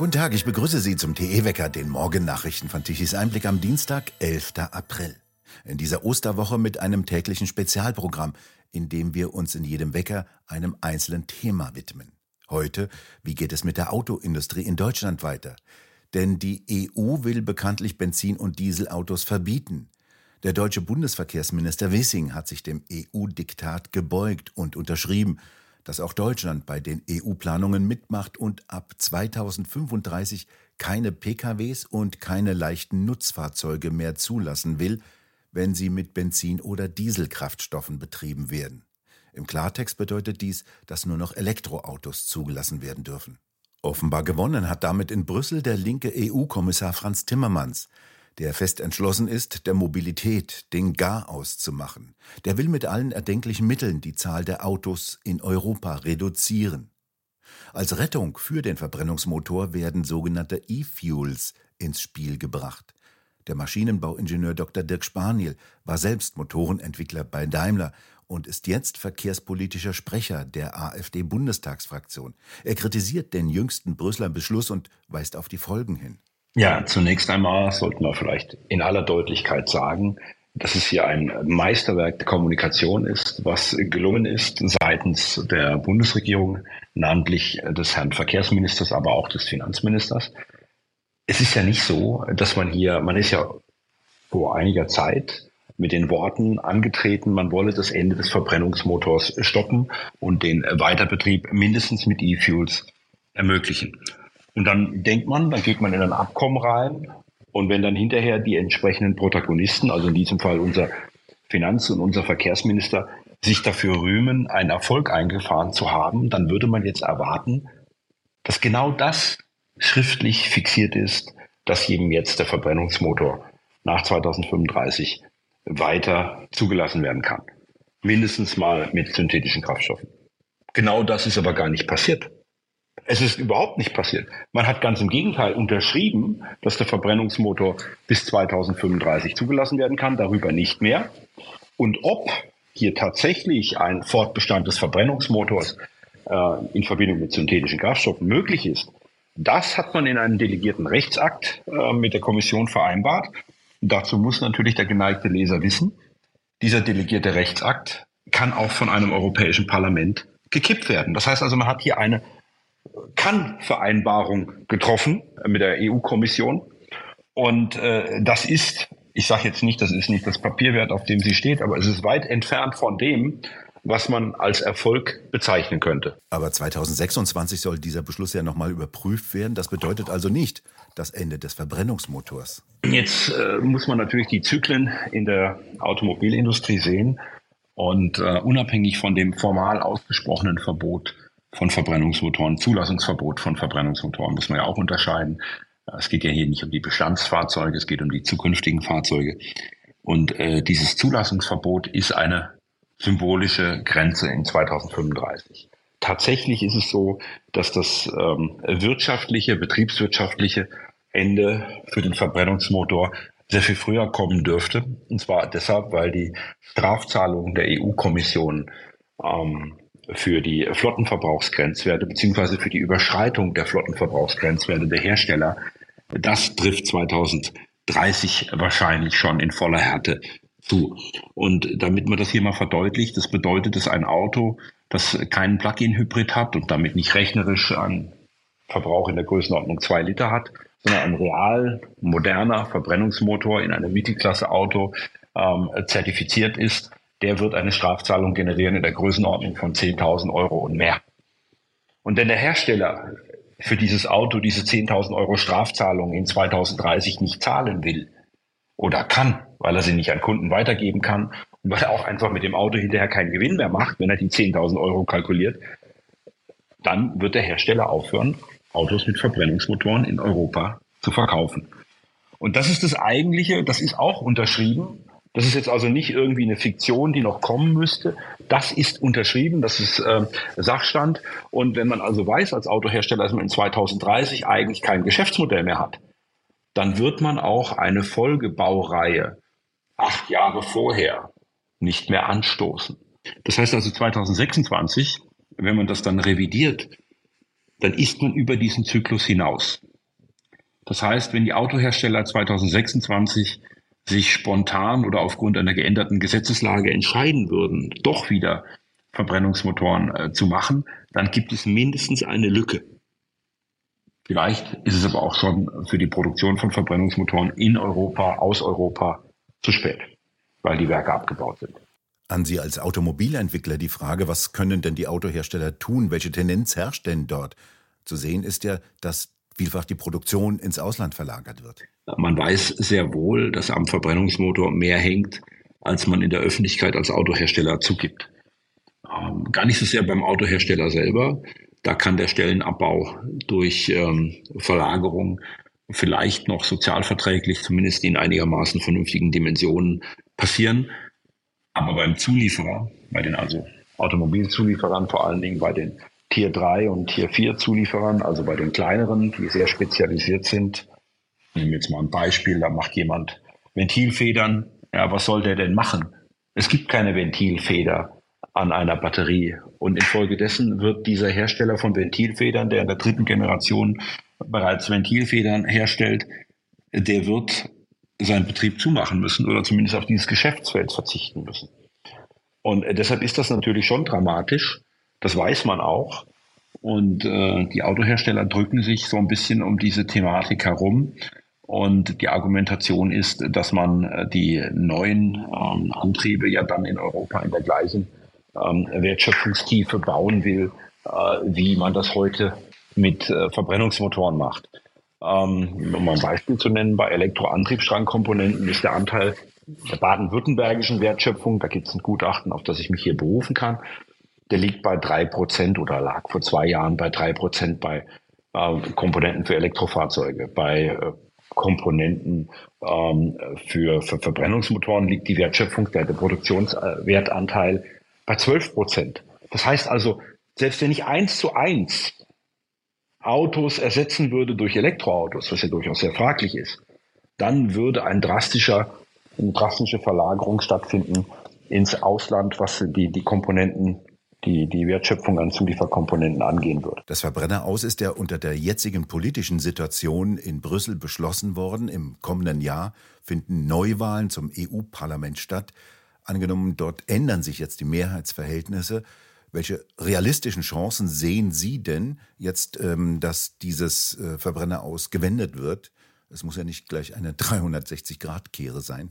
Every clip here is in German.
Guten Tag, ich begrüße Sie zum TE-Wecker, den Morgennachrichten von Tichys Einblick am Dienstag, 11. April. In dieser Osterwoche mit einem täglichen Spezialprogramm, in dem wir uns in jedem Wecker einem einzelnen Thema widmen. Heute, wie geht es mit der Autoindustrie in Deutschland weiter? Denn die EU will bekanntlich Benzin- und Dieselautos verbieten. Der deutsche Bundesverkehrsminister Wissing hat sich dem EU-Diktat gebeugt und unterschrieben, dass auch Deutschland bei den EU-Planungen mitmacht und ab 2035 keine PKWs und keine leichten Nutzfahrzeuge mehr zulassen will, wenn sie mit Benzin- oder Dieselkraftstoffen betrieben werden. Im Klartext bedeutet dies, dass nur noch Elektroautos zugelassen werden dürfen. Offenbar gewonnen hat damit in Brüssel der linke EU-Kommissar Franz Timmermans der fest entschlossen ist, der Mobilität den Garaus zu machen. Der will mit allen erdenklichen Mitteln die Zahl der Autos in Europa reduzieren. Als Rettung für den Verbrennungsmotor werden sogenannte E-Fuels ins Spiel gebracht. Der Maschinenbauingenieur Dr. Dirk Spaniel war selbst Motorenentwickler bei Daimler und ist jetzt verkehrspolitischer Sprecher der AfD-Bundestagsfraktion. Er kritisiert den jüngsten Brüsseler Beschluss und weist auf die Folgen hin. Ja, zunächst einmal sollten wir vielleicht in aller Deutlichkeit sagen, dass es hier ein Meisterwerk der Kommunikation ist, was gelungen ist seitens der Bundesregierung, namentlich des Herrn Verkehrsministers, aber auch des Finanzministers. Es ist ja nicht so, dass man hier, man ist ja vor einiger Zeit mit den Worten angetreten, man wolle das Ende des Verbrennungsmotors stoppen und den Weiterbetrieb mindestens mit E-Fuels ermöglichen. Und dann denkt man, dann geht man in ein Abkommen rein und wenn dann hinterher die entsprechenden Protagonisten, also in diesem Fall unser Finanz- und unser Verkehrsminister, sich dafür rühmen, einen Erfolg eingefahren zu haben, dann würde man jetzt erwarten, dass genau das schriftlich fixiert ist, dass eben jetzt der Verbrennungsmotor nach 2035 weiter zugelassen werden kann. Mindestens mal mit synthetischen Kraftstoffen. Genau das ist aber gar nicht passiert. Es ist überhaupt nicht passiert. Man hat ganz im Gegenteil unterschrieben, dass der Verbrennungsmotor bis 2035 zugelassen werden kann, darüber nicht mehr. Und ob hier tatsächlich ein Fortbestand des Verbrennungsmotors äh, in Verbindung mit synthetischen Kraftstoffen möglich ist, das hat man in einem delegierten Rechtsakt äh, mit der Kommission vereinbart. dazu muss natürlich der geneigte Leser wissen, dieser delegierte Rechtsakt kann auch von einem Europäischen Parlament gekippt werden. Das heißt also, man hat hier eine kann-Vereinbarung getroffen mit der EU-Kommission. Und äh, das ist, ich sage jetzt nicht, das ist nicht das Papierwert, auf dem sie steht, aber es ist weit entfernt von dem, was man als Erfolg bezeichnen könnte. Aber 2026 soll dieser Beschluss ja nochmal überprüft werden. Das bedeutet also nicht das Ende des Verbrennungsmotors. Jetzt äh, muss man natürlich die Zyklen in der Automobilindustrie sehen. Und äh, unabhängig von dem formal ausgesprochenen Verbot von Verbrennungsmotoren, Zulassungsverbot von Verbrennungsmotoren muss man ja auch unterscheiden. Es geht ja hier nicht um die Bestandsfahrzeuge, es geht um die zukünftigen Fahrzeuge. Und äh, dieses Zulassungsverbot ist eine symbolische Grenze in 2035. Tatsächlich ist es so, dass das ähm, wirtschaftliche, betriebswirtschaftliche Ende für den Verbrennungsmotor sehr viel früher kommen dürfte. Und zwar deshalb, weil die Strafzahlungen der EU-Kommission ähm, für die Flottenverbrauchsgrenzwerte beziehungsweise für die Überschreitung der Flottenverbrauchsgrenzwerte der Hersteller. Das trifft 2030 wahrscheinlich schon in voller Härte zu. Und damit man das hier mal verdeutlicht, das bedeutet, dass ein Auto, das keinen Plug-in-Hybrid hat und damit nicht rechnerisch einen Verbrauch in der Größenordnung zwei Liter hat, sondern ein real moderner Verbrennungsmotor in einem Mittelklasse-Auto ähm, zertifiziert ist, der wird eine Strafzahlung generieren in der Größenordnung von 10.000 Euro und mehr. Und wenn der Hersteller für dieses Auto diese 10.000 Euro Strafzahlung in 2030 nicht zahlen will oder kann, weil er sie nicht an Kunden weitergeben kann und weil er auch einfach mit dem Auto hinterher keinen Gewinn mehr macht, wenn er die 10.000 Euro kalkuliert, dann wird der Hersteller aufhören, Autos mit Verbrennungsmotoren in Europa zu verkaufen. Und das ist das eigentliche, das ist auch unterschrieben das ist jetzt also nicht irgendwie eine Fiktion, die noch kommen müsste. Das ist unterschrieben, das ist äh, Sachstand. Und wenn man also weiß als Autohersteller, dass man in 2030 eigentlich kein Geschäftsmodell mehr hat, dann wird man auch eine Folgebaureihe acht Jahre vorher nicht mehr anstoßen. Das heißt also 2026, wenn man das dann revidiert, dann ist man über diesen Zyklus hinaus. Das heißt, wenn die Autohersteller 2026 sich spontan oder aufgrund einer geänderten Gesetzeslage entscheiden würden, doch wieder Verbrennungsmotoren äh, zu machen, dann gibt es mindestens eine Lücke. Vielleicht ist es aber auch schon für die Produktion von Verbrennungsmotoren in Europa, aus Europa zu spät, weil die Werke abgebaut sind. An Sie als Automobilentwickler die Frage, was können denn die Autohersteller tun? Welche Tendenz herrscht denn dort? Zu sehen ist ja, dass vielfach die Produktion ins Ausland verlagert wird. Man weiß sehr wohl, dass am Verbrennungsmotor mehr hängt, als man in der Öffentlichkeit als Autohersteller zugibt. Ähm, gar nicht so sehr beim Autohersteller selber. Da kann der Stellenabbau durch ähm, Verlagerung vielleicht noch sozialverträglich, zumindest in einigermaßen vernünftigen Dimensionen passieren. Aber beim Zulieferer, bei den also Automobilzulieferern, vor allen Dingen bei den Tier 3 und Tier 4 Zulieferern, also bei den kleineren, die sehr spezialisiert sind. Nehmen wir jetzt mal ein Beispiel, da macht jemand Ventilfedern. Ja, was soll der denn machen? Es gibt keine Ventilfeder an einer Batterie. Und infolgedessen wird dieser Hersteller von Ventilfedern, der in der dritten Generation bereits Ventilfedern herstellt, der wird seinen Betrieb zumachen müssen oder zumindest auf dieses Geschäftsfeld verzichten müssen. Und äh, deshalb ist das natürlich schon dramatisch. Das weiß man auch. Und äh, die Autohersteller drücken sich so ein bisschen um diese Thematik herum. Und die Argumentation ist, dass man äh, die neuen ähm, Antriebe ja dann in Europa in der gleichen ähm, Wertschöpfungstiefe bauen will, äh, wie man das heute mit äh, Verbrennungsmotoren macht. Ähm, um ein Beispiel zu nennen, bei Elektroantriebsstrangkomponenten ist der Anteil der baden-württembergischen Wertschöpfung, da gibt es ein Gutachten, auf das ich mich hier berufen kann, der liegt bei drei Prozent oder lag vor zwei Jahren bei drei Prozent bei äh, Komponenten für Elektrofahrzeuge. Bei äh, Komponenten ähm, für, für Verbrennungsmotoren liegt die Wertschöpfung, der, der Produktionswertanteil bei 12 Prozent. Das heißt also, selbst wenn ich eins zu eins Autos ersetzen würde durch Elektroautos, was ja durchaus sehr fraglich ist, dann würde ein drastischer, eine drastische Verlagerung stattfinden ins Ausland, was die, die Komponenten die, die Wertschöpfung an Zulieferkomponenten angehen würde. Das Verbrenner aus ist ja unter der jetzigen politischen Situation in Brüssel beschlossen worden. Im kommenden Jahr finden Neuwahlen zum EU-Parlament statt. Angenommen, dort ändern sich jetzt die Mehrheitsverhältnisse. Welche realistischen Chancen sehen Sie denn jetzt, ähm, dass dieses äh, Verbrenner aus gewendet wird? Es muss ja nicht gleich eine 360-Grad-Kehre sein.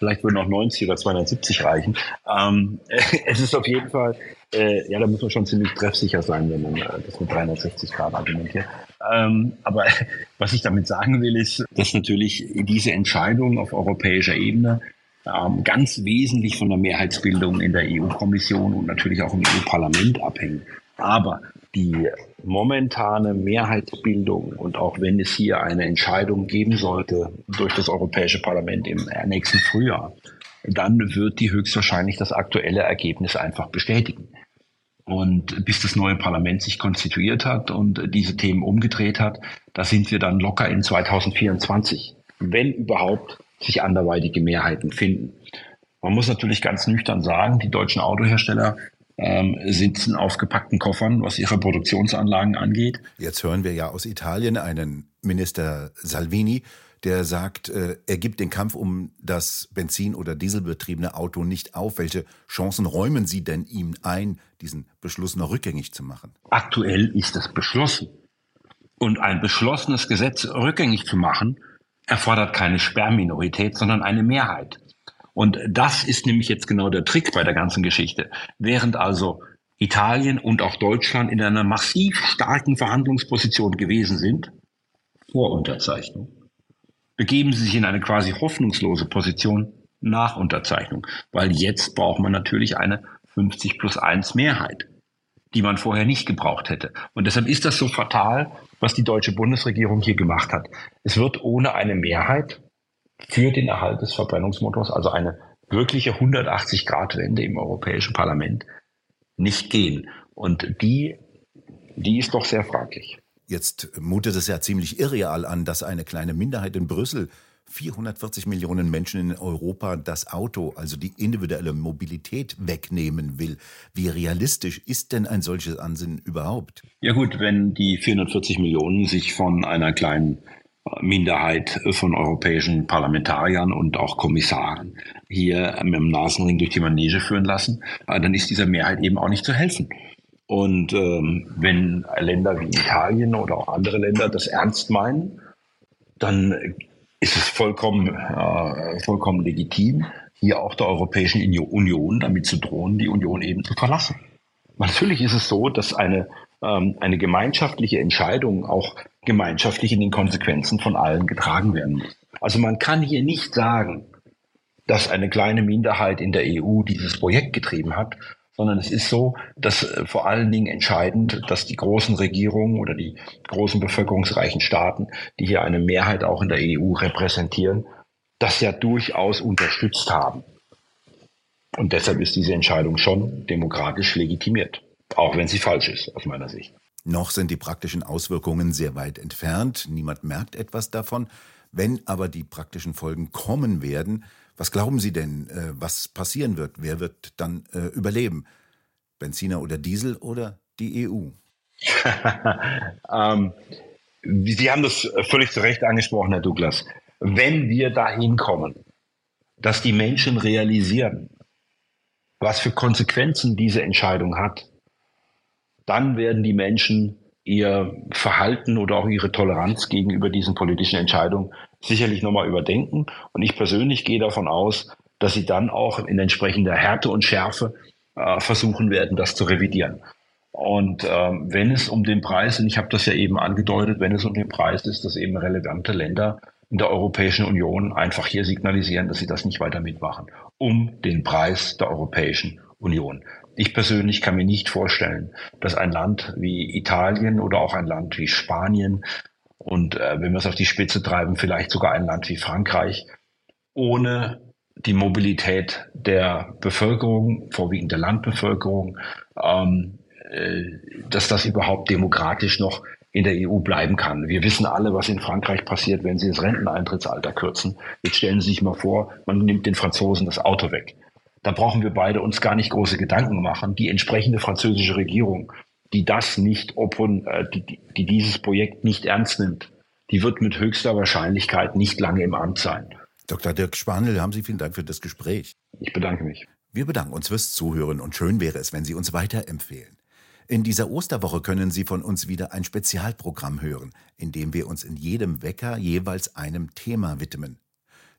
Vielleicht würden auch 90 oder 270 reichen. Ähm, es ist auf jeden Fall, äh, ja, da muss man schon ziemlich treffsicher sein, wenn man äh, das mit 360 Grad argumentiert. Ähm, aber was ich damit sagen will, ist, dass natürlich diese Entscheidung auf europäischer Ebene ähm, ganz wesentlich von der Mehrheitsbildung in der EU-Kommission und natürlich auch im EU-Parlament abhängen. Aber die momentane Mehrheitsbildung und auch wenn es hier eine Entscheidung geben sollte durch das Europäische Parlament im nächsten Frühjahr, dann wird die höchstwahrscheinlich das aktuelle Ergebnis einfach bestätigen. Und bis das neue Parlament sich konstituiert hat und diese Themen umgedreht hat, da sind wir dann locker in 2024, wenn überhaupt sich anderweitige Mehrheiten finden. Man muss natürlich ganz nüchtern sagen, die deutschen Autohersteller ähm, sitzen auf gepackten Koffern, was ihre Produktionsanlagen angeht. Jetzt hören wir ja aus Italien einen Minister Salvini, der sagt, äh, er gibt den Kampf um das Benzin- oder Dieselbetriebene Auto nicht auf. Welche Chancen räumen Sie denn ihm ein, diesen Beschluss noch rückgängig zu machen? Aktuell ist es beschlossen. Und ein beschlossenes Gesetz rückgängig zu machen, erfordert keine Sperrminorität, sondern eine Mehrheit. Und das ist nämlich jetzt genau der Trick bei der ganzen Geschichte. Während also Italien und auch Deutschland in einer massiv starken Verhandlungsposition gewesen sind, vor Unterzeichnung, begeben sie sich in eine quasi hoffnungslose Position nach Unterzeichnung, weil jetzt braucht man natürlich eine 50 plus 1 Mehrheit, die man vorher nicht gebraucht hätte. Und deshalb ist das so fatal, was die deutsche Bundesregierung hier gemacht hat. Es wird ohne eine Mehrheit für den Erhalt des Verbrennungsmotors, also eine wirkliche 180-Grad-Wende im Europäischen Parlament, nicht gehen. Und die, die ist doch sehr fraglich. Jetzt mutet es ja ziemlich irreal an, dass eine kleine Minderheit in Brüssel 440 Millionen Menschen in Europa das Auto, also die individuelle Mobilität wegnehmen will. Wie realistisch ist denn ein solches Ansinnen überhaupt? Ja gut, wenn die 440 Millionen sich von einer kleinen Minderheit von europäischen Parlamentariern und auch Kommissaren hier mit dem Nasenring durch die Manege führen lassen, äh, dann ist dieser Mehrheit eben auch nicht zu helfen. Und ähm, wenn Länder wie Italien oder auch andere Länder das ernst meinen, dann ist es vollkommen, äh, vollkommen legitim, hier auch der Europäischen Union damit zu drohen, die Union eben zu verlassen. Natürlich ist es so, dass eine, ähm, eine gemeinschaftliche Entscheidung auch gemeinschaftlich in den Konsequenzen von allen getragen werden muss. Also man kann hier nicht sagen, dass eine kleine Minderheit in der EU dieses Projekt getrieben hat, sondern es ist so, dass äh, vor allen Dingen entscheidend, dass die großen Regierungen oder die großen bevölkerungsreichen Staaten, die hier eine Mehrheit auch in der EU repräsentieren, das ja durchaus unterstützt haben. Und deshalb ist diese Entscheidung schon demokratisch legitimiert, auch wenn sie falsch ist, aus meiner Sicht. Noch sind die praktischen Auswirkungen sehr weit entfernt. Niemand merkt etwas davon. Wenn aber die praktischen Folgen kommen werden, was glauben Sie denn, äh, was passieren wird? Wer wird dann äh, überleben? Benziner oder Diesel oder die EU? ähm, Sie haben das völlig zu Recht angesprochen, Herr Douglas. Wenn wir dahin kommen, dass die Menschen realisieren, was für Konsequenzen diese Entscheidung hat, dann werden die Menschen ihr Verhalten oder auch ihre Toleranz gegenüber diesen politischen Entscheidungen sicherlich nochmal überdenken. Und ich persönlich gehe davon aus, dass sie dann auch in entsprechender Härte und Schärfe äh, versuchen werden, das zu revidieren. Und ähm, wenn es um den Preis, und ich habe das ja eben angedeutet, wenn es um den Preis ist, dass eben relevante Länder in der Europäischen Union einfach hier signalisieren, dass sie das nicht weiter mitmachen, um den Preis der Europäischen Union. Ich persönlich kann mir nicht vorstellen, dass ein Land wie Italien oder auch ein Land wie Spanien und äh, wenn wir es auf die Spitze treiben, vielleicht sogar ein Land wie Frankreich ohne die Mobilität der Bevölkerung, vorwiegend der Landbevölkerung, ähm, äh, dass das überhaupt demokratisch noch in der EU bleiben kann. Wir wissen alle, was in Frankreich passiert, wenn sie das Renteneintrittsalter kürzen. Jetzt stellen Sie sich mal vor, man nimmt den Franzosen das Auto weg. Da brauchen wir beide uns gar nicht große Gedanken machen. Die entsprechende französische Regierung, die das nicht, äh, die, die dieses Projekt nicht ernst nimmt, die wird mit höchster Wahrscheinlichkeit nicht lange im Amt sein. Dr. Dirk Spanel, haben Sie vielen Dank für das Gespräch. Ich bedanke mich. Wir bedanken uns fürs Zuhören und schön wäre es, wenn Sie uns weiterempfehlen. In dieser Osterwoche können Sie von uns wieder ein Spezialprogramm hören, in dem wir uns in jedem Wecker jeweils einem Thema widmen.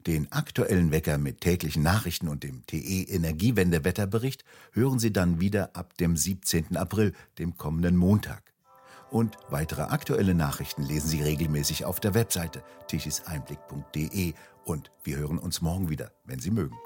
Den aktuellen Wecker mit täglichen Nachrichten und dem TE Energiewende-Wetterbericht hören Sie dann wieder ab dem 17. April, dem kommenden Montag. Und weitere aktuelle Nachrichten lesen Sie regelmäßig auf der Webseite tichiseinblick.de und wir hören uns morgen wieder, wenn Sie mögen.